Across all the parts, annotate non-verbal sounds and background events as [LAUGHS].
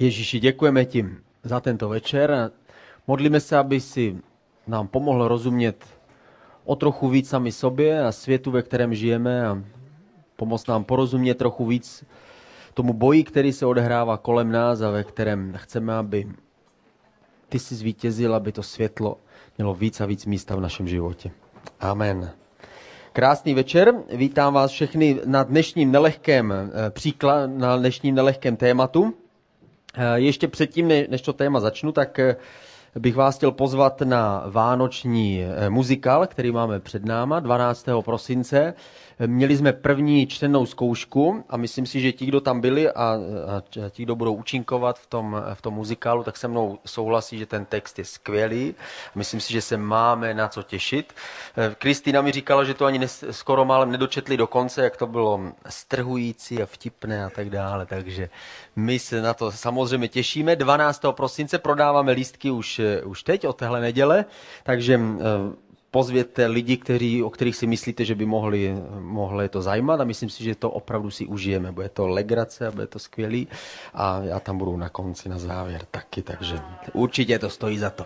Ježíši, děkujeme ti za tento večer. Modlíme se, aby si nám pomohl rozumět o trochu víc sami sobě a světu, ve kterém žijeme a pomoct nám porozumět trochu víc tomu boji, který se odehrává kolem nás a ve kterém chceme, aby ty si zvítězil, aby to světlo mělo víc a víc místa v našem životě. Amen. Krásný večer, vítám vás všechny na dnešním nelehkém eh, příklad, na dnešním nelehkém tématu. Eh, ještě předtím, než to téma začnu, tak eh, bych vás chtěl pozvat na vánoční muzikál, který máme před náma 12. prosince. Měli jsme první čtenou zkoušku a myslím si, že ti, kdo tam byli a, a ti, kdo budou účinkovat v tom, v tom muzikálu, tak se mnou souhlasí, že ten text je skvělý. Myslím si, že se máme na co těšit. Kristýna mi říkala, že to ani nes, skoro málem nedočetli do konce, jak to bylo strhující a vtipné a tak dále. Takže my se na to samozřejmě těšíme. 12. prosince prodáváme lístky už, už teď, od téhle neděle, takže pozvěte lidi, kteří, o kterých si myslíte, že by mohli, mohli to zajímat a myslím si, že to opravdu si užijeme. Bude to legrace a bude to skvělý a já tam budu na konci, na závěr taky, takže určitě to stojí za to.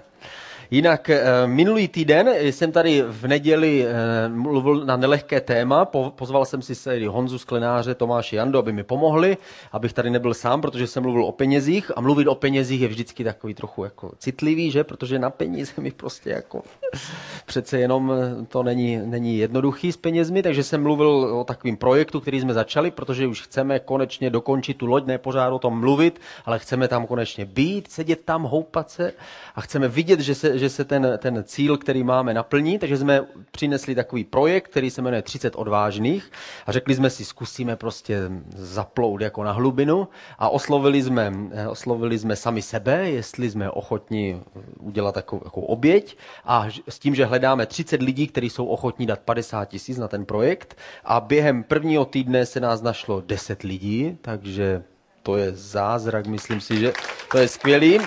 Jinak eh, minulý týden jsem tady v neděli eh, mluvil na nelehké téma. Pozval jsem si se Honzu Sklenáře, Tomáše Jando, aby mi pomohli, abych tady nebyl sám, protože jsem mluvil o penězích a mluvit o penězích je vždycky takový trochu jako citlivý, že? Protože na peníze mi prostě jako [LAUGHS] přece jenom eh, to není, není jednoduchý s penězmi, takže jsem mluvil o takovým projektu, který jsme začali, protože už chceme konečně dokončit tu loď, ne pořád o tom mluvit, ale chceme tam konečně být, sedět tam, houpat se a chceme vidět, že se, že se ten, ten cíl, který máme, naplní. Takže jsme přinesli takový projekt, který se jmenuje 30 odvážných. A řekli jsme si, zkusíme prostě zaplout jako na hlubinu. A oslovili jsme, oslovili jsme sami sebe, jestli jsme ochotni udělat takovou, takovou oběť. A s tím, že hledáme 30 lidí, kteří jsou ochotní dát 50 tisíc na ten projekt. A během prvního týdne se nás našlo 10 lidí, takže to je zázrak, myslím si, že to je skvělý.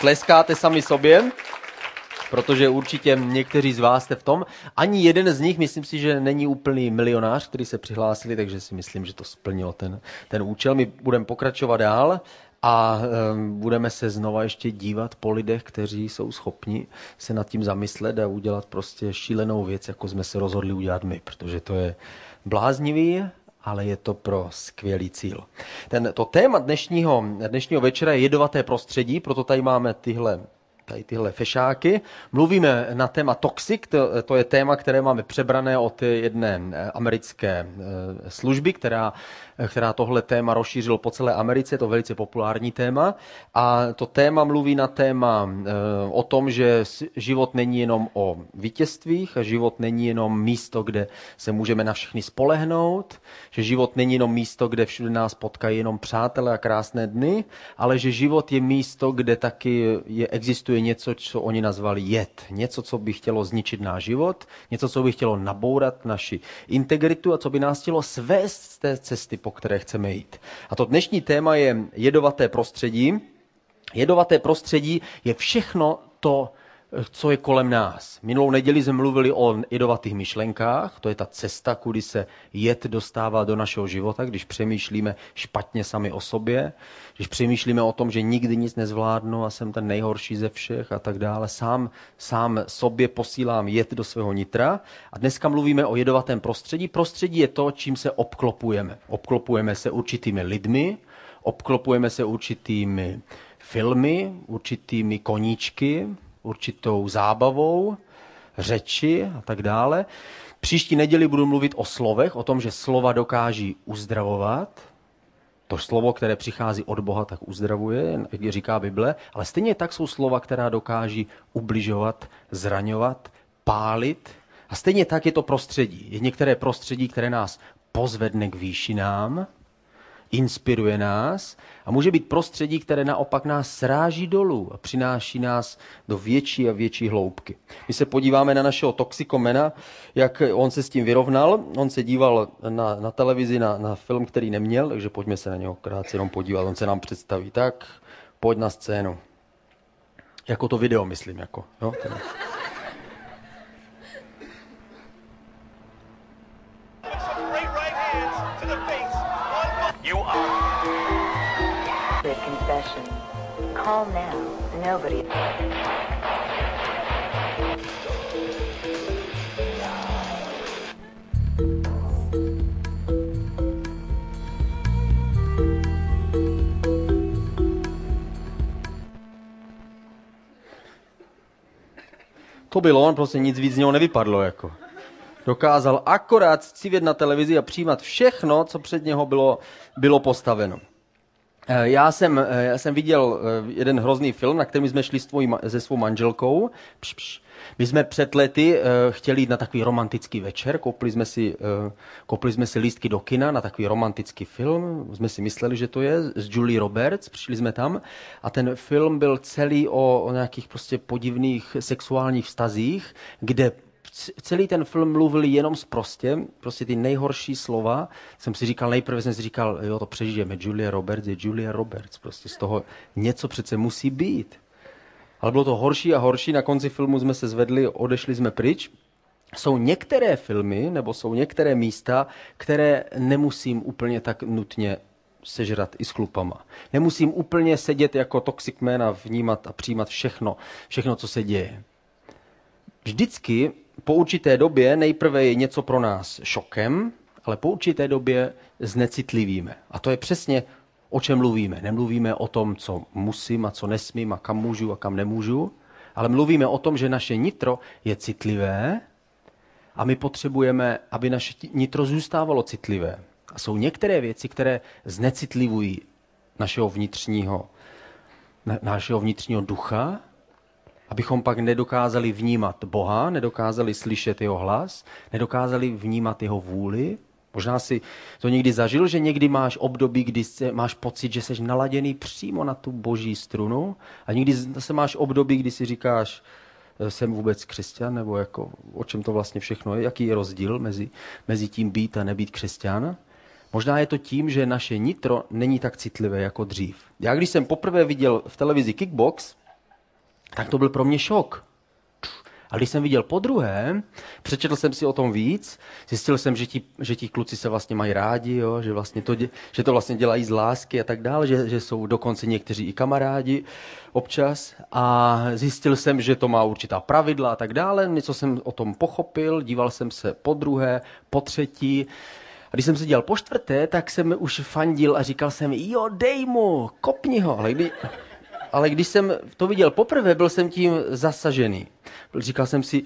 Tleskáte sami sobě protože určitě někteří z vás jste v tom. Ani jeden z nich, myslím si, že není úplný milionář, který se přihlásili, takže si myslím, že to splnilo ten, ten účel. My budeme pokračovat dál a um, budeme se znova ještě dívat po lidech, kteří jsou schopni se nad tím zamyslet a udělat prostě šílenou věc, jako jsme se rozhodli udělat my, protože to je bláznivý, ale je to pro skvělý cíl. Ten, to téma dnešního, dnešního večera je jedovaté prostředí, proto tady máme tyhle tady tyhle fešáky. Mluvíme na téma toxic, to, to je téma, které máme přebrané od jedné americké eh, služby, která která tohle téma rozšířil po celé Americe, je to velice populární téma. A to téma mluví na téma eh, o tom, že život není jenom o vítězstvích život není jenom místo, kde se můžeme na všechny spolehnout, že život není jenom místo, kde všude nás potkají jenom přátelé a krásné dny, ale že život je místo, kde taky je, existuje něco, co oni nazvali jed. Něco, co by chtělo zničit náš život, něco, co by chtělo nabourat naši integritu a co by nás chtělo svést z té cesty po které chceme jít. A to dnešní téma je jedovaté prostředí. Jedovaté prostředí je všechno to, co je kolem nás. Minulou neděli jsme mluvili o jedovatých myšlenkách, to je ta cesta, kudy se jed dostává do našeho života, když přemýšlíme špatně sami o sobě, když přemýšlíme o tom, že nikdy nic nezvládnu a jsem ten nejhorší ze všech a tak dále. Sám, sám sobě posílám jed do svého nitra. A dneska mluvíme o jedovatém prostředí. Prostředí je to, čím se obklopujeme. Obklopujeme se určitými lidmi, obklopujeme se určitými filmy, určitými koníčky, určitou zábavou, řeči a tak dále. Příští neděli budu mluvit o slovech, o tom, že slova dokáží uzdravovat. To slovo, které přichází od Boha, tak uzdravuje, jak říká Bible, ale stejně tak jsou slova, která dokáží ubližovat, zraňovat, pálit. A stejně tak je to prostředí. Je některé prostředí, které nás pozvedne k výšinám, inspiruje nás a může být prostředí, které naopak nás sráží dolů a přináší nás do větší a větší hloubky. My se podíváme na našeho toxikomena, jak on se s tím vyrovnal. On se díval na, na televizi na, na film, který neměl, takže pojďme se na něho krátce jenom podívat. On se nám představí. Tak, pojď na scénu. Jako to video, myslím. Jako, jo? Call now. Nobody. To bylo on, prostě nic víc z něho nevypadlo. Jako. Dokázal akorát civět na televizi a přijímat všechno, co před něho bylo, bylo postaveno. Eh, Já jsem, eh, já jsem viděl eh, jeden hrozný film, na kterým jsme šli s tvojí, se svou manželkou. Pš, pš. My jsme před lety chtěli jít na takový romantický večer, koupili jsme, si, koupili jsme si lístky do kina na takový romantický film. Jsme si mysleli, že to je s Julie Roberts, přišli jsme tam a ten film byl celý o, o nějakých prostě podivných sexuálních vztazích, kde celý ten film mluvil jenom prostě, prostě ty nejhorší slova. Jsem si říkal, nejprve jsem si říkal, jo, to přežijeme, Julia Roberts je Julia Roberts, prostě z toho něco přece musí být. Ale bylo to horší a horší, na konci filmu jsme se zvedli, odešli jsme pryč. Jsou některé filmy, nebo jsou některé místa, které nemusím úplně tak nutně sežrat i s klupama. Nemusím úplně sedět jako toxic man a vnímat a přijímat všechno, všechno, co se děje. Vždycky po určité době nejprve je něco pro nás šokem, ale po určité době znecitlivíme. A to je přesně o čem mluvíme. Nemluvíme o tom, co musím a co nesmím a kam můžu a kam nemůžu, ale mluvíme o tom, že naše nitro je citlivé a my potřebujeme, aby naše nitro zůstávalo citlivé. A jsou některé věci, které znecitlivují našeho vnitřního, na- našeho vnitřního ducha, abychom pak nedokázali vnímat Boha, nedokázali slyšet jeho hlas, nedokázali vnímat jeho vůli. Možná si to někdy zažil, že někdy máš období, kdy se, máš pocit, že jsi naladěný přímo na tu boží strunu a někdy zase máš období, kdy si říkáš, "E, jsem vůbec křesťan, nebo jako, o čem to vlastně všechno je, jaký je rozdíl mezi, mezi tím být a nebýt křesťan. Možná je to tím, že naše nitro není tak citlivé jako dřív. Já když jsem poprvé viděl v televizi Kickbox, tak to byl pro mě šok. A když jsem viděl po druhé, přečetl jsem si o tom víc, zjistil jsem, že ti, že ti kluci se vlastně mají rádi, jo, že, vlastně to, dě- že to vlastně dělají z lásky a tak dále, že, že jsou dokonce někteří i kamarádi občas. A zjistil jsem, že to má určitá pravidla a tak dále. Něco jsem o tom pochopil, díval jsem se po druhé, po třetí. A když jsem se dělal po čtvrté, tak jsem už fandil a říkal jsem, jo, dej mu, kopni ho. Ale kdy, ale když jsem to viděl poprvé, byl jsem tím zasažený. Říkal jsem si,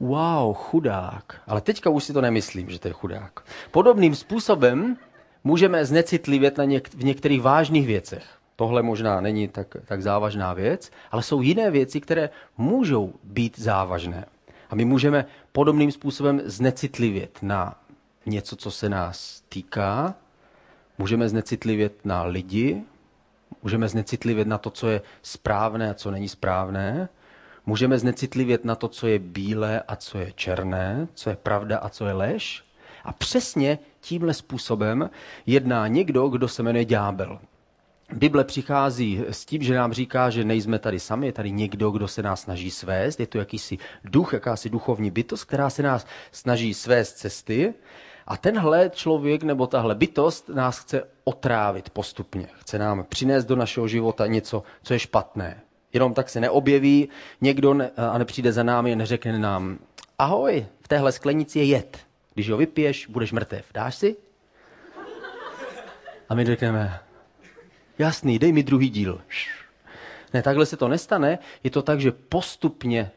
wow, chudák. Ale teďka už si to nemyslím, že to je chudák. Podobným způsobem můžeme znecitlivět na něk- v některých vážných věcech. Tohle možná není tak, tak závažná věc, ale jsou jiné věci, které můžou být závažné. A my můžeme podobným způsobem znecitlivět na něco, co se nás týká, můžeme znecitlivět na lidi, Můžeme znecitlivět na to, co je správné a co není správné. Můžeme znecitlivět na to, co je bílé a co je černé, co je pravda a co je lež. A přesně tímhle způsobem jedná někdo, kdo se jmenuje ďábel. Bible přichází s tím, že nám říká, že nejsme tady sami, je tady někdo, kdo se nás snaží svést. Je to jakýsi duch, jakási duchovní bytost, která se nás snaží svést cesty. A tenhle člověk nebo tahle bytost nás chce otrávit postupně. Chce nám přinést do našeho života něco, co je špatné. Jenom tak se neobjeví někdo ne, a nepřijde za námi a neřekne nám, ahoj, v téhle sklenici je jed. Když ho vypiješ, budeš mrtev. Dáš si? A my řekneme, jasný, dej mi druhý díl. Ne, takhle se to nestane. Je to tak, že postupně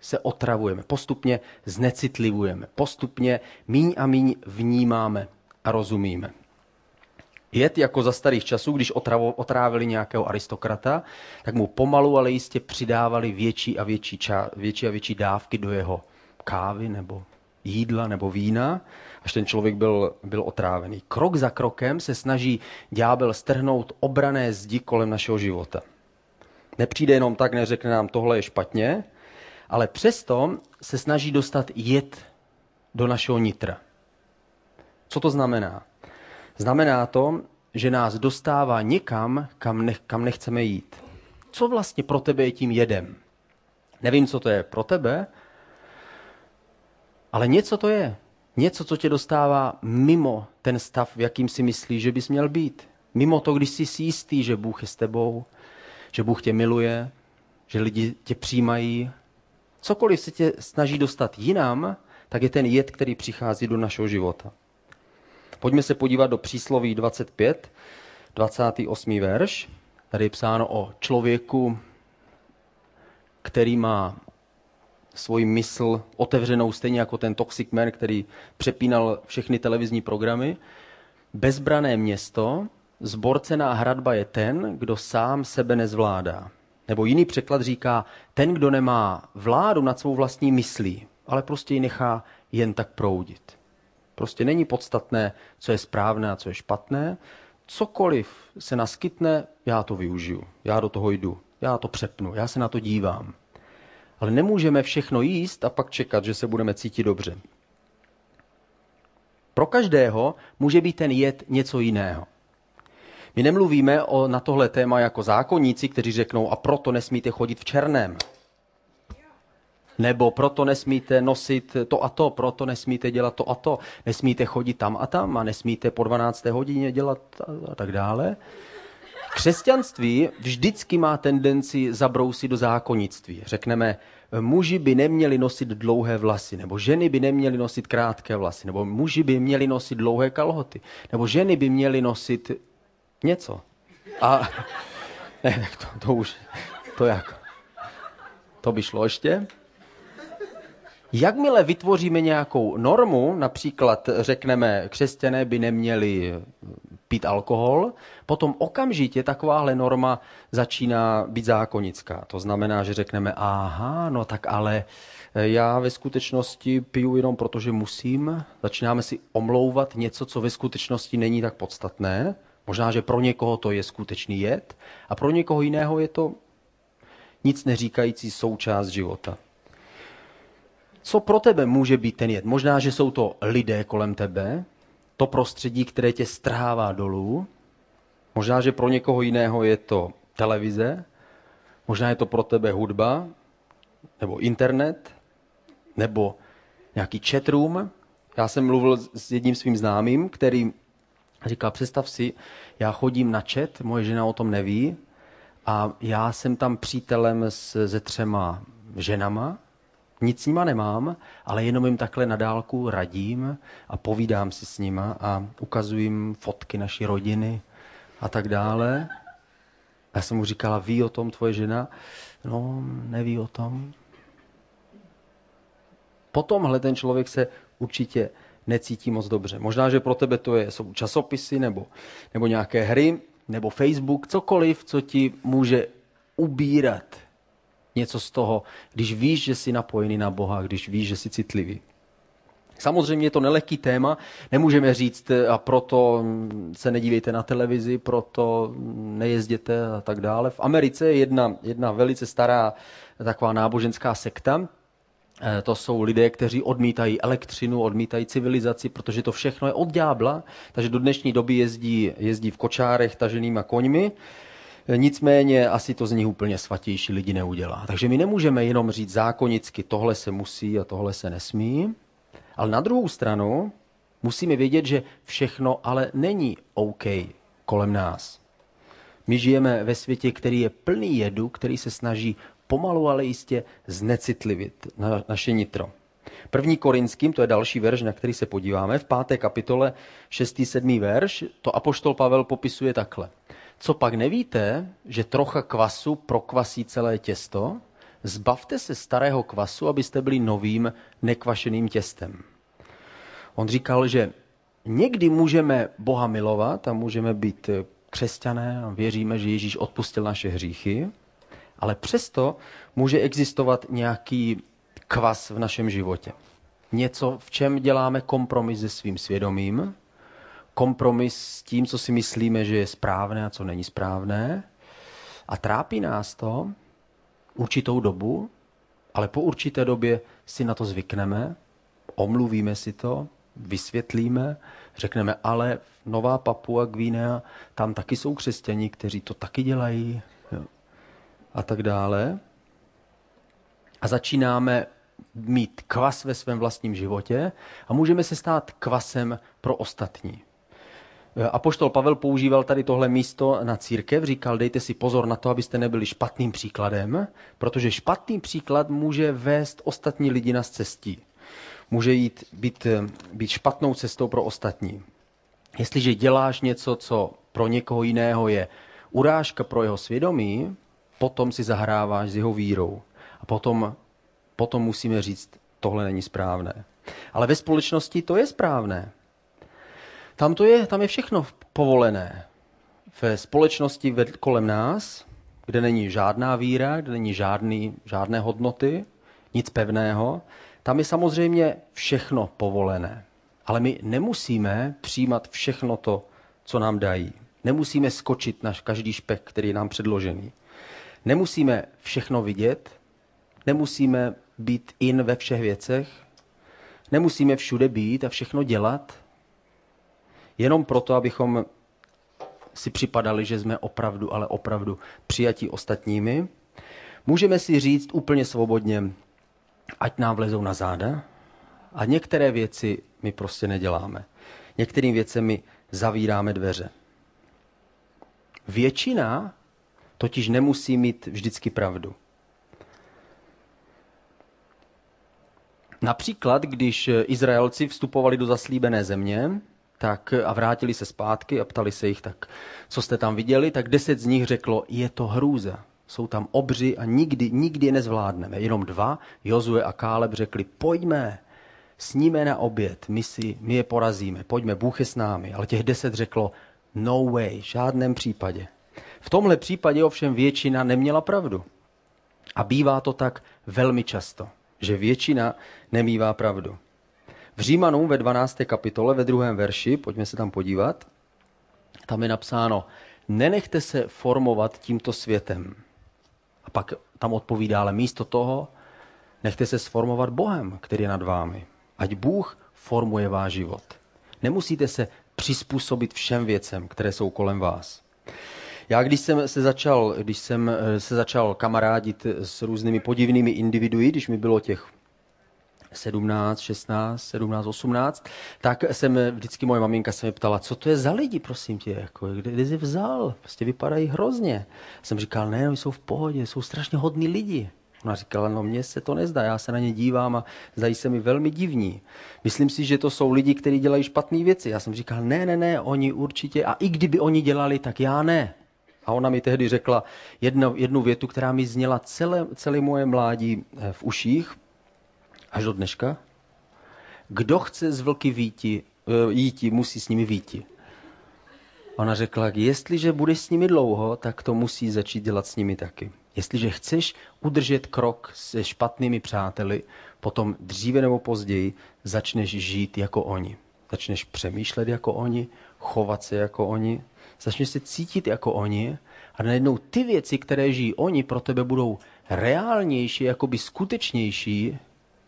se otravujeme, postupně znecitlivujeme, postupně míň a míň vnímáme a rozumíme. Jed jako za starých časů, když otravo, otrávili nějakého aristokrata, tak mu pomalu, ale jistě přidávali větší a větší, ča, větší a větší dávky do jeho kávy nebo jídla nebo vína, až ten člověk byl, byl otrávený. Krok za krokem se snaží ďábel strhnout obrané zdi kolem našeho života. Nepřijde jenom tak, neřekne nám, tohle je špatně, ale přesto se snaží dostat jed do našeho nitra. Co to znamená? Znamená to, že nás dostává někam, kam, nech, kam nechceme jít. Co vlastně pro tebe je tím jedem? Nevím, co to je pro tebe, ale něco to je. Něco, co tě dostává mimo ten stav, v jakým si myslíš, že bys měl být. Mimo to, když jsi si jistý, že Bůh je s tebou, že Bůh tě miluje, že lidi tě přijímají, cokoliv se tě snaží dostat jinam, tak je ten jed, který přichází do našeho života. Pojďme se podívat do přísloví 25, 28. verš. Tady je psáno o člověku, který má svoji mysl otevřenou stejně jako ten Toxic Man, který přepínal všechny televizní programy. Bezbrané město, zborcená hradba je ten, kdo sám sebe nezvládá. Nebo jiný překlad říká, ten, kdo nemá vládu nad svou vlastní myslí, ale prostě ji nechá jen tak proudit. Prostě není podstatné, co je správné a co je špatné. Cokoliv se naskytne, já to využiju. Já do toho jdu. Já to přepnu. Já se na to dívám. Ale nemůžeme všechno jíst a pak čekat, že se budeme cítit dobře. Pro každého může být ten jed něco jiného. My nemluvíme o, na tohle téma jako zákonníci, kteří řeknou, a proto nesmíte chodit v černém. Nebo proto nesmíte nosit to a to, proto nesmíte dělat to a to, nesmíte chodit tam a tam a nesmíte po 12. hodině dělat a tak dále. Křesťanství vždycky má tendenci zabrousit do zákonnictví. Řekneme, muži by neměli nosit dlouhé vlasy, nebo ženy by neměly nosit krátké vlasy, nebo muži by měli nosit dlouhé kalhoty, nebo ženy by měly nosit něco. A [LAUGHS] ne, to, to už, to jak? To by šlo ještě? Jakmile vytvoříme nějakou normu, například řekneme, křesťané by neměli pít alkohol, potom okamžitě takováhle norma začíná být zákonická. To znamená, že řekneme, aha, no tak ale já ve skutečnosti piju jenom proto, že musím. Začínáme si omlouvat něco, co ve skutečnosti není tak podstatné. Možná, že pro někoho to je skutečný jed a pro někoho jiného je to nic neříkající součást života. Co pro tebe může být ten jed? Možná, že jsou to lidé kolem tebe, to prostředí, které tě strhává dolů. Možná, že pro někoho jiného je to televize, možná je to pro tebe hudba, nebo internet, nebo nějaký chatroom. Já jsem mluvil s jedním svým známým, který říkal, představ si, já chodím na chat, moje žena o tom neví, a já jsem tam přítelem se třema ženama, nic s nima nemám, ale jenom jim takhle na dálku radím a povídám si s nima a ukazuji jim fotky naší rodiny a tak dále. Já jsem mu říkala, ví o tom tvoje žena? No, neví o tom. Potomhle ten člověk se určitě necítí moc dobře. Možná, že pro tebe to je, jsou časopisy nebo, nebo nějaké hry, nebo Facebook, cokoliv, co ti může ubírat něco z toho, když víš, že jsi napojený na Boha, když víš, že jsi citlivý. Samozřejmě je to nelehký téma, nemůžeme říct a proto se nedívejte na televizi, proto nejezděte a tak dále. V Americe je jedna, jedna velice stará taková náboženská sekta, eh, to jsou lidé, kteří odmítají elektřinu, odmítají civilizaci, protože to všechno je od ďábla, takže do dnešní doby jezdí, jezdí v kočárech taženýma koňmi Nicméně asi to z nich úplně svatější lidi neudělá. Takže my nemůžeme jenom říct zákonicky, tohle se musí a tohle se nesmí. Ale na druhou stranu musíme vědět, že všechno ale není OK kolem nás. My žijeme ve světě, který je plný jedu, který se snaží pomalu, ale jistě znecitlivit na naše nitro. První Korinským, to je další verš, na který se podíváme, v páté kapitole 6. 7. verš, to apoštol Pavel popisuje takhle. Co pak nevíte, že trocha kvasu prokvasí celé těsto? Zbavte se starého kvasu, abyste byli novým nekvašeným těstem. On říkal, že někdy můžeme Boha milovat a můžeme být křesťané a věříme, že Ježíš odpustil naše hříchy, ale přesto může existovat nějaký kvas v našem životě. Něco, v čem děláme kompromis se svým svědomím, kompromis s tím, co si myslíme, že je správné a co není správné. A trápí nás to určitou dobu, ale po určité době si na to zvykneme, omluvíme si to, vysvětlíme, řekneme, ale Nová Papua Guinea, tam taky jsou křesťani, kteří to taky dělají. A tak dále. A začínáme mít kvas ve svém vlastním životě a můžeme se stát kvasem pro ostatní. Apoštol Pavel používal tady tohle místo na církev, říkal, dejte si pozor na to, abyste nebyli špatným příkladem, protože špatný příklad může vést ostatní lidi na cestí. Může jít, být, být špatnou cestou pro ostatní. Jestliže děláš něco, co pro někoho jiného je urážka pro jeho svědomí, potom si zahráváš s jeho vírou. A potom, potom musíme říct, tohle není správné. Ale ve společnosti to je správné. Tam, to je, tam je všechno povolené. Ve společnosti kolem nás, kde není žádná víra, kde není žádný, žádné hodnoty, nic pevného, tam je samozřejmě všechno povolené. Ale my nemusíme přijímat všechno to, co nám dají. Nemusíme skočit na každý špek, který je nám předložený. Nemusíme všechno vidět, nemusíme být in ve všech věcech, nemusíme všude být a všechno dělat, jenom proto, abychom si připadali, že jsme opravdu, ale opravdu přijatí ostatními. Můžeme si říct úplně svobodně, ať nám vlezou na záda a některé věci my prostě neděláme. Některým věcem my zavíráme dveře. Většina totiž nemusí mít vždycky pravdu. Například, když Izraelci vstupovali do zaslíbené země tak, a vrátili se zpátky a ptali se jich, tak co jste tam viděli, tak deset z nich řeklo, je to hrůza. Jsou tam obři a nikdy, nikdy je nezvládneme. Jenom dva, Jozue a Káleb řekli, pojďme, sníme na oběd, my, si, my je porazíme, pojďme, Bůh je s námi. Ale těch deset řeklo, no way, v žádném případě. V tomhle případě ovšem většina neměla pravdu. A bývá to tak velmi často, že většina nemývá pravdu. V Římanům ve 12. kapitole, ve druhém verši, pojďme se tam podívat, tam je napsáno, nenechte se formovat tímto světem. A pak tam odpovídá, ale místo toho nechte se sformovat Bohem, který je nad vámi. Ať Bůh formuje váš život. Nemusíte se přizpůsobit všem věcem, které jsou kolem vás. Já když jsem se začal, když jsem eh, se začal kamarádit s různými podivnými individuy, když mi bylo těch 17, 16, 17, 18, tak jsem vždycky moje maminka se mi ptala, co to je za lidi, prosím tě, jako, kde, kde jsi vzal? Prostě vypadají hrozně. Jsem říkal, ne, oni jsou v pohodě, jsou strašně hodní lidi. Ona říkala, no mně se to nezdá, já se na ně dívám a zdají se mi velmi divní. Myslím si, že to jsou lidi, kteří dělají špatné věci. Já jsem říkal, ne, ne, ne, oni určitě, a i kdyby oni dělali, tak já ne. A ona mi tehdy řekla jedno, jednu větu, která mi zněla celé, celé moje mládí eh, v uších, až do dneška. Kdo chce z vlky víti, eh, jíti, musí s nimi víti. Ona řekla, jestliže budeš s nimi dlouho, tak to musí začít dělat s nimi taky. Jestliže chceš udržet krok se špatnými přáteli, potom dříve nebo později začneš žít jako oni. Začneš přemýšlet jako oni, chovat se jako oni, začneš se cítit jako oni a najednou ty věci, které žijí oni, pro tebe budou reálnější, jakoby skutečnější,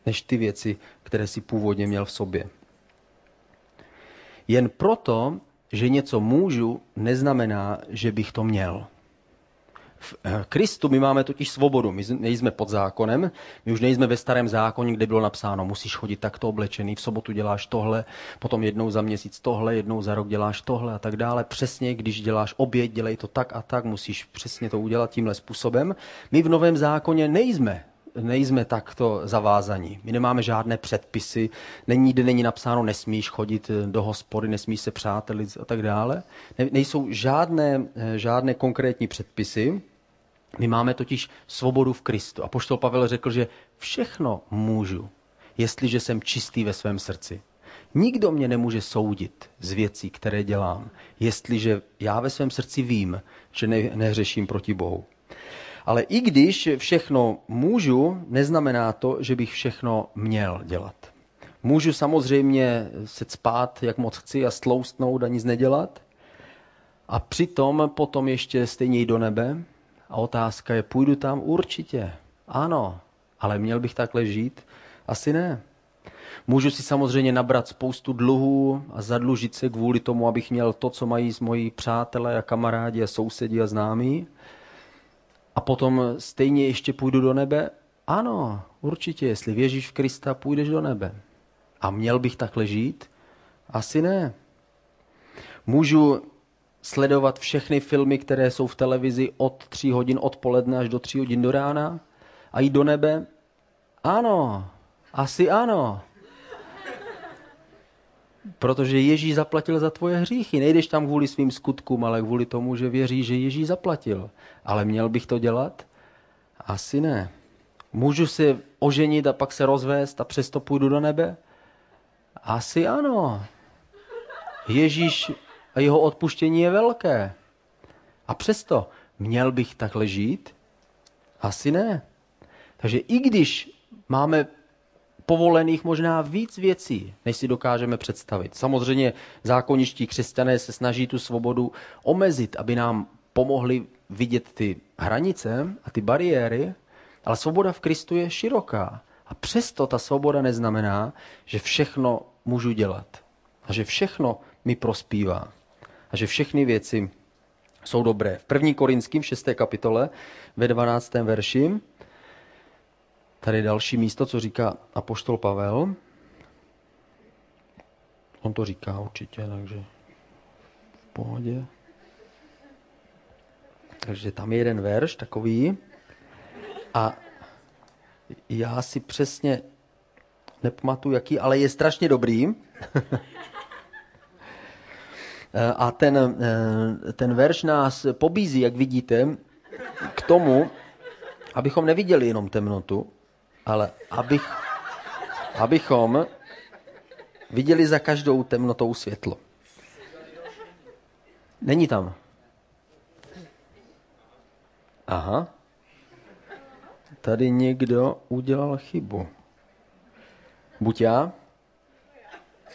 než ty věci, které si původně měl v sobě. Jen proto, že něco můžu, neznamená, že bych to měl. V eh, Kristu my máme totiž svobodu. My nejsme pod zákonem, my už nejsme ve starém zákoně, kde bylo napsáno, musíš chodit takto oblečený, v sobotu děláš tohle, potom jednou za měsíc tohle, jednou za rok děláš tohle a tak dále. Přesně, když děláš oběd, dělej to tak a tak, musíš přesně to udělat tímhle způsobem. My v novém zákoně nejsme nejsme takto zavázaní. My nemáme žádné předpisy, není, kde není napsáno, nesmíš chodit do hospody, nesmíš se přátelit a tak dále. Ne, nejsou žádné, žádné konkrétní předpisy. My máme totiž svobodu v Kristu. A poštol Pavel řekl, že všechno můžu, jestliže jsem čistý ve svém srdci. Nikdo mě nemůže soudit z věcí, které dělám, jestliže já ve svém srdci vím, že ne, nehřeším proti Bohu. Ale i když všechno můžu, neznamená to, že bych všechno měl dělat. Můžu samozřejmě se spát, jak moc chci a stloustnout a nic nedělat. A přitom potom ještě stejně do nebe. A otázka je, půjdu tam? Určitě. Ano, ale měl bych takhle žít? Asi ne. Můžu si samozřejmě nabrat spoustu dluhů a zadlužit se kvůli tomu, abych měl to, co mají z moji přátelé a kamarádi a sousedí a známí a potom stejně ještě půjdu do nebe? Ano, určitě, jestli věříš v Krista, půjdeš do nebe. A měl bych takhle žít? Asi ne. Můžu sledovat všechny filmy, které jsou v televizi od 3 hodin odpoledne až do 3 hodin do rána a jít do nebe? Ano, asi ano. Protože Ježíš zaplatil za tvoje hříchy. Nejdeš tam kvůli svým skutkům, ale kvůli tomu, že věří, že Ježíš zaplatil. Ale měl bych to dělat? Asi ne. Můžu se oženit a pak se rozvést a přesto půjdu do nebe? Asi ano. Ježíš a jeho odpuštění je velké. A přesto měl bych takhle žít? Asi ne. Takže i když máme povolených možná víc věcí, než si dokážeme představit. Samozřejmě zákoničtí křesťané se snaží tu svobodu omezit, aby nám pomohli vidět ty hranice a ty bariéry, ale svoboda v Kristu je široká. A přesto ta svoboda neznamená, že všechno můžu dělat. A že všechno mi prospívá. A že všechny věci jsou dobré. V 1. Korinským 6. kapitole ve 12. verši Tady další místo, co říká apoštol Pavel. On to říká určitě, takže v pohodě. Takže tam je jeden verš takový. A já si přesně nepamatuju, jaký, ale je strašně dobrý. [LAUGHS] A ten, ten verš nás pobízí, jak vidíte, k tomu, abychom neviděli jenom temnotu, ale abych, abychom viděli za každou temnotou světlo. Není tam. Aha. Tady někdo udělal chybu. Buď já,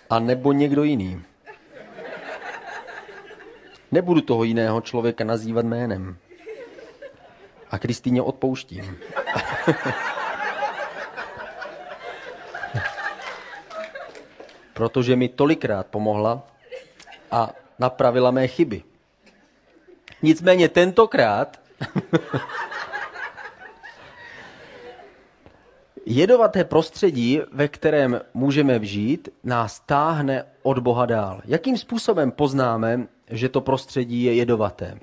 a nebo někdo jiný. Nebudu toho jiného člověka nazývat jménem. A Kristýně odpouštím. [LAUGHS] protože mi tolikrát pomohla a napravila mé chyby. Nicméně tentokrát [LAUGHS] jedovaté prostředí, ve kterém můžeme vžít, nás táhne od Boha dál. Jakým způsobem poznáme, že to prostředí je jedovaté?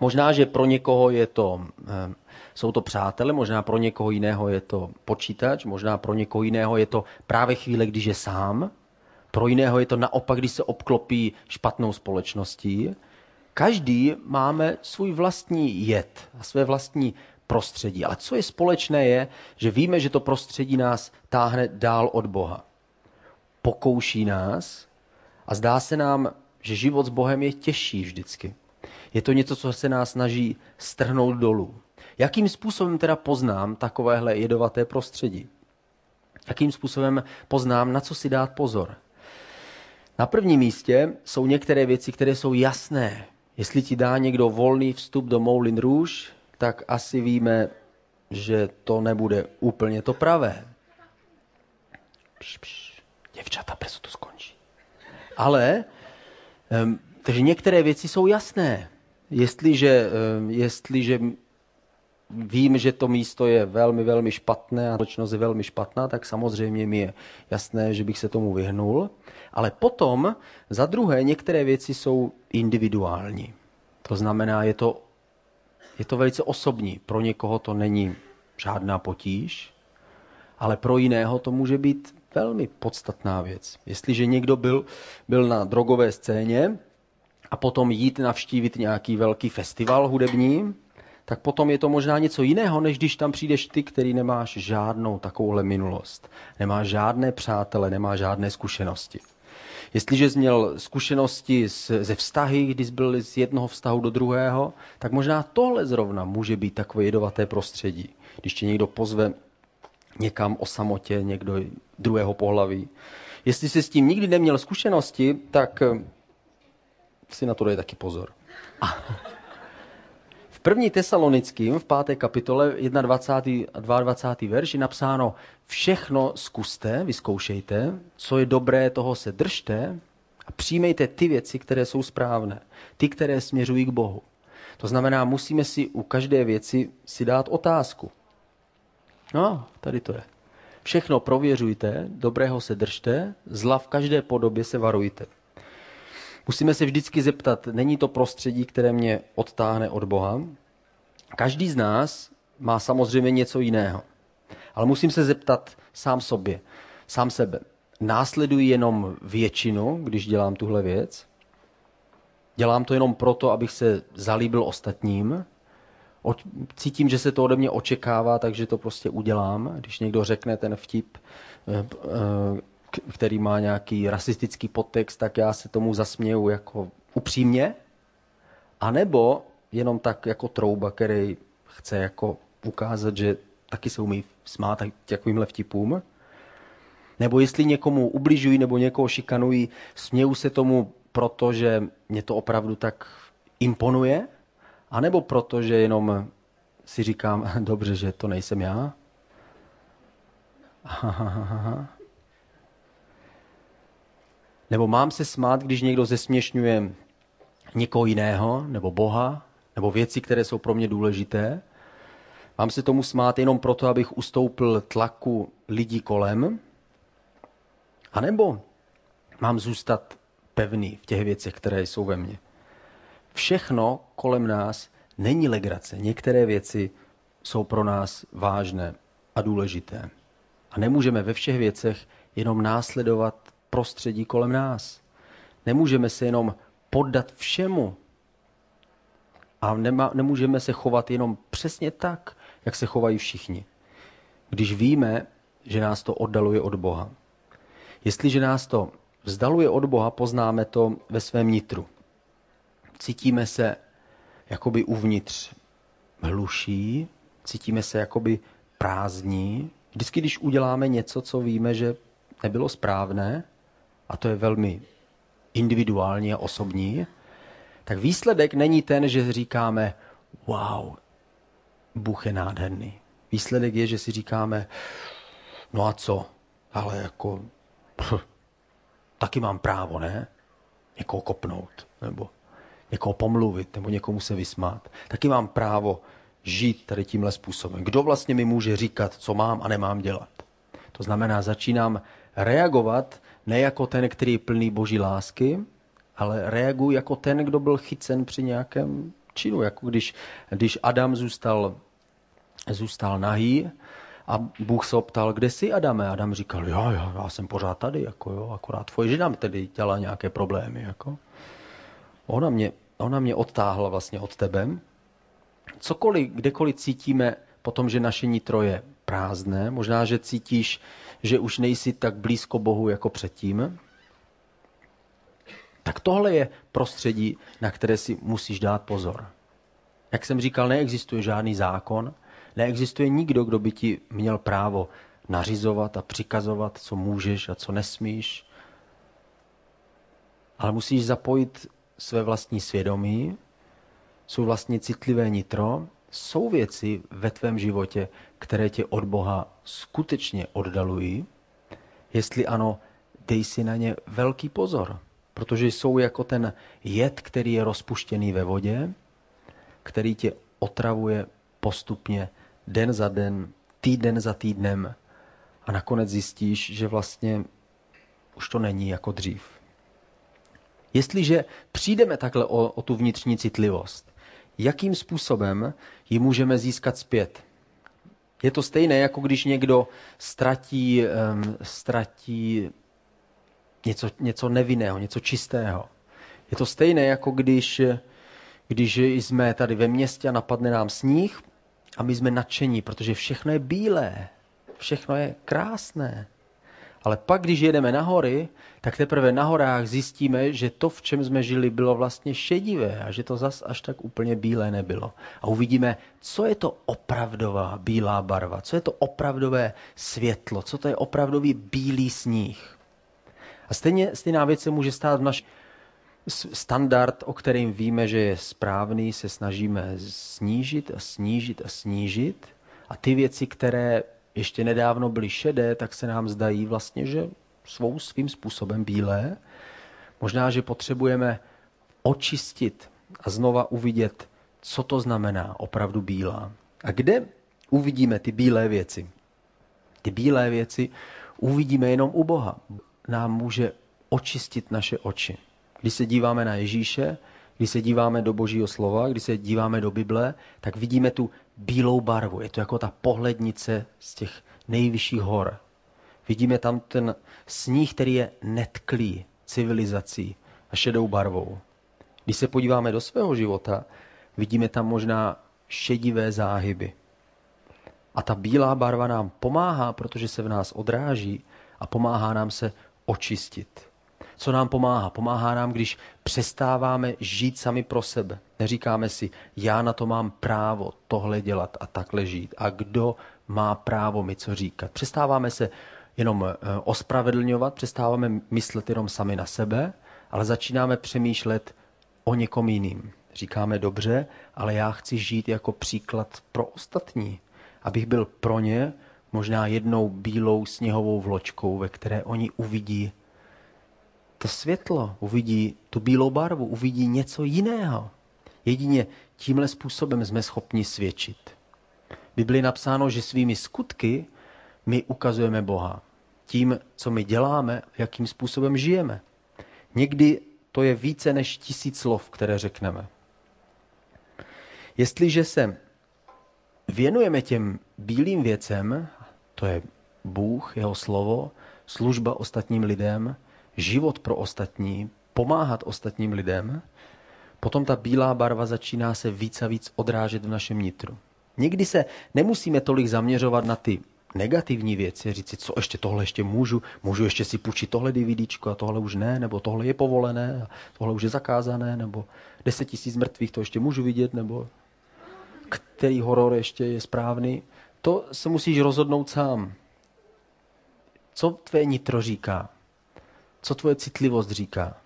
Možná, že pro někoho je to, eh, jsou to přátelé, možná pro někoho jiného je to počítač, možná pro někoho jiného je to právě chvíle, když je sám, pro jiného je to naopak, když se obklopí špatnou společností. Každý máme svůj vlastní jed a své vlastní prostředí. Ale co je společné je, že víme, že to prostředí nás táhne dál od Boha. Pokouší nás a zdá se nám, že život s Bohem je těžší vždycky. Je to něco, co se nás snaží strhnout dolů. Jakým způsobem teda poznám takovéhle jedovaté prostředí? Jakým způsobem poznám, na co si dát pozor? Na prvním místě jsou některé věci, které jsou jasné. Jestli ti dá někdo volný vstup do Moulin Rouge, tak asi víme, že to nebude úplně to pravé. Pš, pš, děvčata, brzo to skončí. Ale, takže některé věci jsou jasné. Jestliže, jestliže vím, že to místo je velmi, velmi špatné a společnost je velmi špatná, tak samozřejmě mi je jasné, že bych se tomu vyhnul. Ale potom, za druhé, některé věci jsou individuální. To znamená, je to, je to velice osobní. Pro někoho to není žádná potíž, ale pro jiného to může být velmi podstatná věc. Jestliže někdo byl, byl na drogové scéně a potom jít navštívit nějaký velký festival hudební, tak potom je to možná něco jiného, než když tam přijdeš ty, který nemáš žádnou takovouhle minulost. Nemáš žádné přátele, nemáš žádné zkušenosti. Jestliže jsi měl zkušenosti ze vztahy, když jsi byl z jednoho vztahu do druhého, tak možná tohle zrovna může být takové jedovaté prostředí. Když tě někdo pozve někam o samotě, někdo druhého pohlaví. Jestli jsi s tím nikdy neměl zkušenosti, tak eh, si na to dej taky pozor. V první tesalonickým, v páté kapitole, 21. a 22. verš je napsáno všechno zkuste, vyzkoušejte, co je dobré, toho se držte a přijmejte ty věci, které jsou správné, ty, které směřují k Bohu. To znamená, musíme si u každé věci si dát otázku. No, tady to je. Všechno prověřujte, dobrého se držte, zla v každé podobě se varujte. Musíme se vždycky zeptat, není to prostředí, které mě odtáhne od Boha? Každý z nás má samozřejmě něco jiného. Ale musím se zeptat sám sobě, sám sebe. Následuji jenom většinu, když dělám tuhle věc? Dělám to jenom proto, abych se zalíbil ostatním? Cítím, že se to ode mě očekává, takže to prostě udělám. Když někdo řekne ten vtip, eh, eh, který má nějaký rasistický podtext, tak já se tomu zasměju jako upřímně. A nebo jenom tak jako trouba, který chce jako ukázat, že taky se umí smát takovýmhle vtipům. Nebo jestli někomu ubližují nebo někoho šikanují, směju se tomu proto, že mě to opravdu tak imponuje, anebo proto, že jenom si říkám, [LAUGHS] dobře, že to nejsem já. [LAUGHS] Nebo mám se smát, když někdo zesměšňuje někoho jiného, nebo Boha, nebo věci, které jsou pro mě důležité. Mám se tomu smát jenom proto, abych ustoupil tlaku lidí kolem? A nebo mám zůstat pevný v těch věcech, které jsou ve mně? Všechno kolem nás není legrace. Některé věci jsou pro nás vážné a důležité. A nemůžeme ve všech věcech jenom následovat prostředí kolem nás. Nemůžeme se jenom poddat všemu. A nema, nemůžeme se chovat jenom přesně tak, jak se chovají všichni. Když víme, že nás to oddaluje od Boha. Jestliže nás to vzdaluje od Boha, poznáme to ve svém nitru. Cítíme se jakoby uvnitř hluší, cítíme se jakoby prázdní. Vždycky, když uděláme něco, co víme, že nebylo správné, a to je velmi individuální a osobní, tak výsledek není ten, že říkáme, wow, Bůh je nádherný. Výsledek je, že si říkáme, no a co, ale jako, pff, [LAUGHS] taky mám právo, ne? Někoho kopnout, nebo někoho pomluvit, nebo někomu se vysmát. Taky mám právo žít tady tímhle způsobem. Kdo vlastně mi může říkat, co mám a nemám dělat? To znamená, začínám reagovat ne jako ten, který je plný boží lásky, ale reaguji jako ten, kdo byl chycen při nějakém činu. Jako když, když Adam zůstal, zůstal nahý a Bůh se optal, kde jsi Adame? Adam říkal, jo, jo, já jsem pořád tady, jako jo, akorát tvoje žena tedy dělá nějaké problémy. Jako. Ona, mě, ona mě odtáhla vlastně od tebe. Cokoliv, kdekoliv cítíme potom, že naše nitro je prázdné, možná, že cítíš, že už nejsi tak blízko Bohu jako předtím, tak tohle je prostředí, na které si musíš dát pozor. Jak jsem říkal, neexistuje žádný zákon, neexistuje nikdo, kdo by ti měl právo nařizovat a přikazovat, co můžeš a co nesmíš. Ale musíš zapojit své vlastní svědomí, svůj vlastní citlivé nitro. Jsou věci ve tvém životě, které tě od Boha skutečně oddalují? Jestli ano, dej si na ně velký pozor protože jsou jako ten jed, který je rozpuštěný ve vodě, který tě otravuje postupně den za den, týden za týdnem a nakonec zjistíš, že vlastně už to není jako dřív. Jestliže přijdeme takhle o, o tu vnitřní citlivost, jakým způsobem ji můžeme získat zpět? Je to stejné, jako když někdo ztratí, um, ztratí něco, něco nevinného, něco čistého. Je to stejné, jako když, když jsme tady ve městě a napadne nám sníh a my jsme nadšení, protože všechno je bílé, všechno je krásné. Ale pak, když jedeme na hory, tak teprve na horách zjistíme, že to, v čem jsme žili, bylo vlastně šedivé a že to zas až tak úplně bílé nebylo. A uvidíme, co je to opravdová bílá barva, co je to opravdové světlo, co to je opravdový bílý sníh. A stejně, stejná věc se může stát v naš standard, o kterým víme, že je správný, se snažíme snížit a snížit a snížit. A ty věci, které ještě nedávno byly šedé, tak se nám zdají vlastně, že svou svým způsobem bílé. Možná, že potřebujeme očistit a znova uvidět, co to znamená opravdu bílá. A kde uvidíme ty bílé věci? Ty bílé věci uvidíme jenom u Boha nám může očistit naše oči. Když se díváme na Ježíše, když se díváme do Božího slova, když se díváme do Bible, tak vidíme tu bílou barvu. Je to jako ta pohlednice z těch nejvyšších hor. Vidíme tam ten sníh, který je netklý civilizací a šedou barvou. Když se podíváme do svého života, vidíme tam možná šedivé záhyby. A ta bílá barva nám pomáhá, protože se v nás odráží a pomáhá nám se očistit. Co nám pomáhá? Pomáhá nám, když přestáváme žít sami pro sebe. Neříkáme si, já na to mám právo tohle dělat a takhle žít. A kdo má právo mi co říkat? Přestáváme se jenom eh, ospravedlňovat, přestáváme myslet jenom sami na sebe, ale začínáme přemýšlet o někom jiným. Říkáme dobře, ale já chci žít jako příklad pro ostatní, abych byl pro ně možná jednou bílou sněhovou vločkou, ve které oni uvidí to světlo, uvidí tu bílou barvu, uvidí něco jiného. Jedině tímhle způsobem jsme schopni svědčit. V Biblii napsáno, že svými skutky my ukazujeme Boha. Tím, co my děláme, jakým způsobem žijeme. Někdy to je více než tisíc slov, které řekneme. Jestliže se věnujeme těm bílým věcem, to je Bůh, jeho slovo, služba ostatním lidem, život pro ostatní, pomáhat ostatním lidem, potom ta bílá barva začíná se víc a víc odrážet v našem nitru. Někdy se nemusíme tolik zaměřovat na ty negativní věci, říct si, co ještě tohle ještě můžu, můžu ještě si půjčit tohle DVDčko a tohle už ne, nebo tohle je povolené a tohle už je zakázané, nebo 10 tisíc mrtvých to ještě můžu vidět, nebo který horor ještě je správný. To se musíš rozhodnout sám. Co tvé nitro říká? Co tvoje citlivost říká?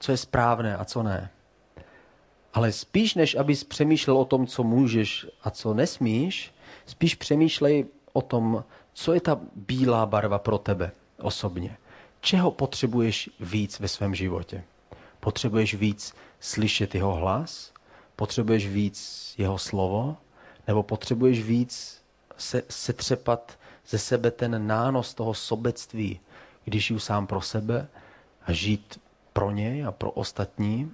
Co je správné a co ne? Ale spíš než abys přemýšlel o tom, co můžeš a co nesmíš, spíš přemýšlej o tom, co je ta bílá barva pro tebe osobně. Čeho potřebuješ víc ve svém životě? Potřebuješ víc slyšet jeho hlas? Potřebuješ víc jeho slovo? Nebo potřebuješ víc se, setřepat ze sebe ten nános toho sobectví, když žiju sám pro sebe a žít pro něj a pro ostatní?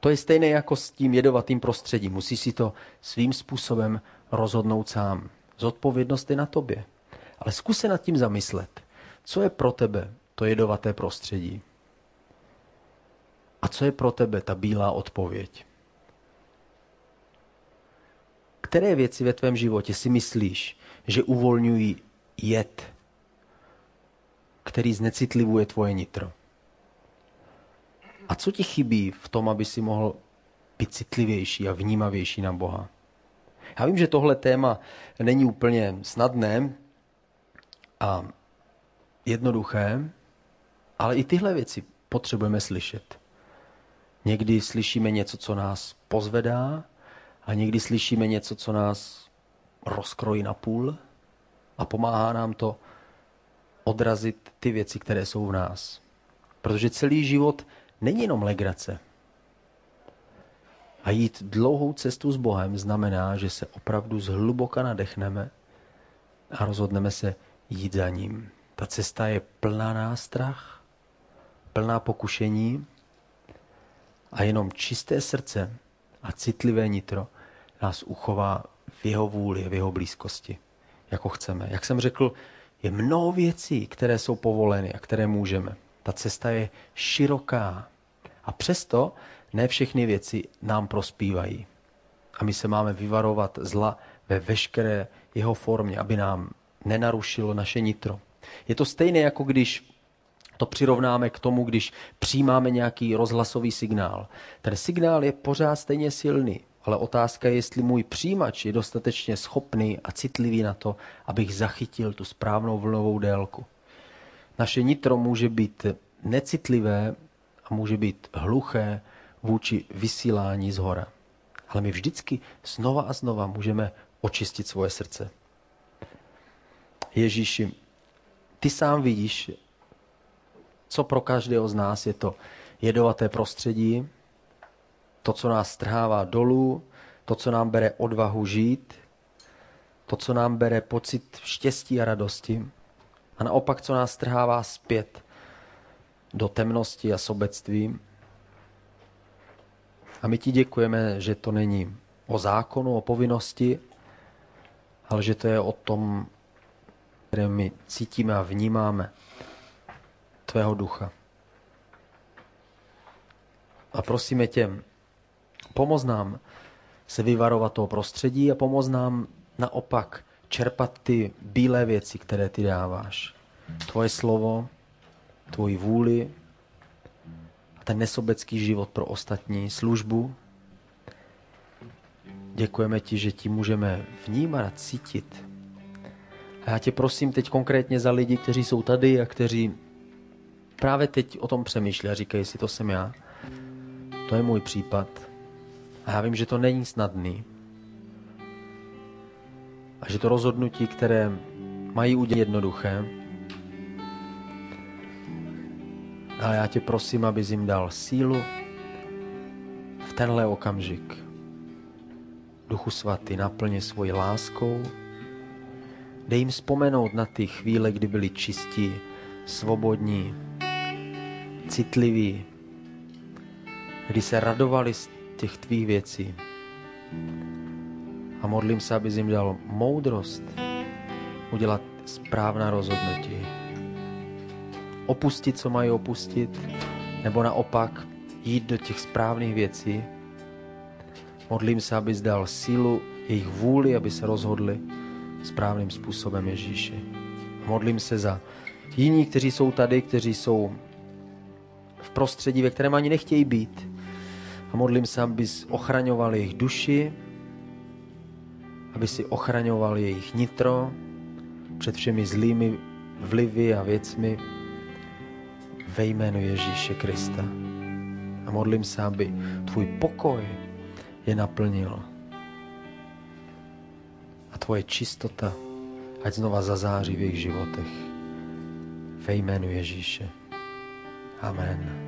To je stejné jako s tím jedovatým prostředím. Musíš si to svým způsobem rozhodnout sám. Zodpovědnost je na tobě. Ale zkus se nad tím zamyslet. Co je pro tebe to jedovaté prostředí? A co je pro tebe ta bílá odpověď? Které věci ve tvém životě si myslíš, že uvolňují jed, který znecitlivuje tvoje nitro? A co ti chybí v tom, aby si mohl být citlivější a vnímavější na Boha? Já vím, že tohle téma není úplně snadné a jednoduché, ale i tyhle věci potřebujeme slyšet. Někdy slyšíme něco, co nás pozvedá, a někdy slyšíme něco, co nás rozkrojí na půl a pomáhá nám to odrazit ty věci, které jsou v nás. Protože celý život není jenom legrace. A jít dlouhou cestu s Bohem znamená, že se opravdu zhluboka nadechneme a rozhodneme se jít za ním. Ta cesta je plná nástrah, plná pokušení a jenom čisté srdce a citlivé nitro nás uchová v jeho vůli, v jeho blízkosti, jako chceme. Jak jsem řekl, je mnoho věcí, které jsou povoleny a které můžeme. Ta cesta je široká a přesto ne všechny věci nám prospívají. A my se máme vyvarovat zla ve veškeré jeho formě, aby nám nenarušilo naše nitro. Je to stejné, jako když to přirovnáme k tomu, když přijímáme nějaký rozhlasový signál. Ten signál je pořád stejně silný, ale otázka je, jestli můj přijímač je dostatečně schopný a citlivý na to, abych zachytil tu správnou vlnovou délku. Naše nitro může být necitlivé a může být hluché vůči vysílání z hora. Ale my vždycky znova a znova můžeme očistit svoje srdce. Ježíši, ty sám vidíš, co pro každého z nás je to jedovaté prostředí, to, co nás strhává dolů, to, co nám bere odvahu žít, to, co nám bere pocit štěstí a radosti a naopak, co nás strhává zpět do temnosti a sobectví. A my ti děkujeme, že to není o zákonu, o povinnosti, ale že to je o tom, které my cítíme a vnímáme tvého ducha. A prosíme tě, pomoz nám se vyvarovat toho prostředí a pomoz nám naopak čerpat ty bílé věci, které ty dáváš. Tvoje slovo, tvoji vůli a ten nesobecký život pro ostatní, službu. Děkujeme ti, že ti můžeme vnímat a cítit. A já tě prosím teď konkrétně za lidi, kteří jsou tady a kteří právě teď o tom přemýšlí a říkají si, to jsem já. To je můj případ. A já vím, že to není snadný. A že to rozhodnutí, které mají udělat jednoduché, ale já tě prosím, abys jim dal sílu v tenhle okamžik. Duchu svatý, naplně svoji láskou, dej jim vzpomenout na ty chvíle, kdy byli čistí, svobodní, citliví, kdy se radovali z těch tvých věcí. A modlím se, aby jim dal moudrost udělat správná rozhodnutí. Opustit, co mají opustit, nebo naopak jít do těch správných věcí. Modlím se, aby dal sílu jejich vůli, aby se rozhodli správným způsobem Ježíši. Modlím se za jiní, kteří jsou tady, kteří jsou v prostředí, ve kterém ani nechtějí být. Modlím se, abys ochraňoval jejich duši, aby si ochraňoval jejich nitro před všemi zlými vlivy a věcmi ve jménu Ježíše Krista. A modlím se, aby tvůj pokoj je naplnil. A tvoje čistota ať znova zazáří v jejich životech. Ve jménu Ježíše. Amen.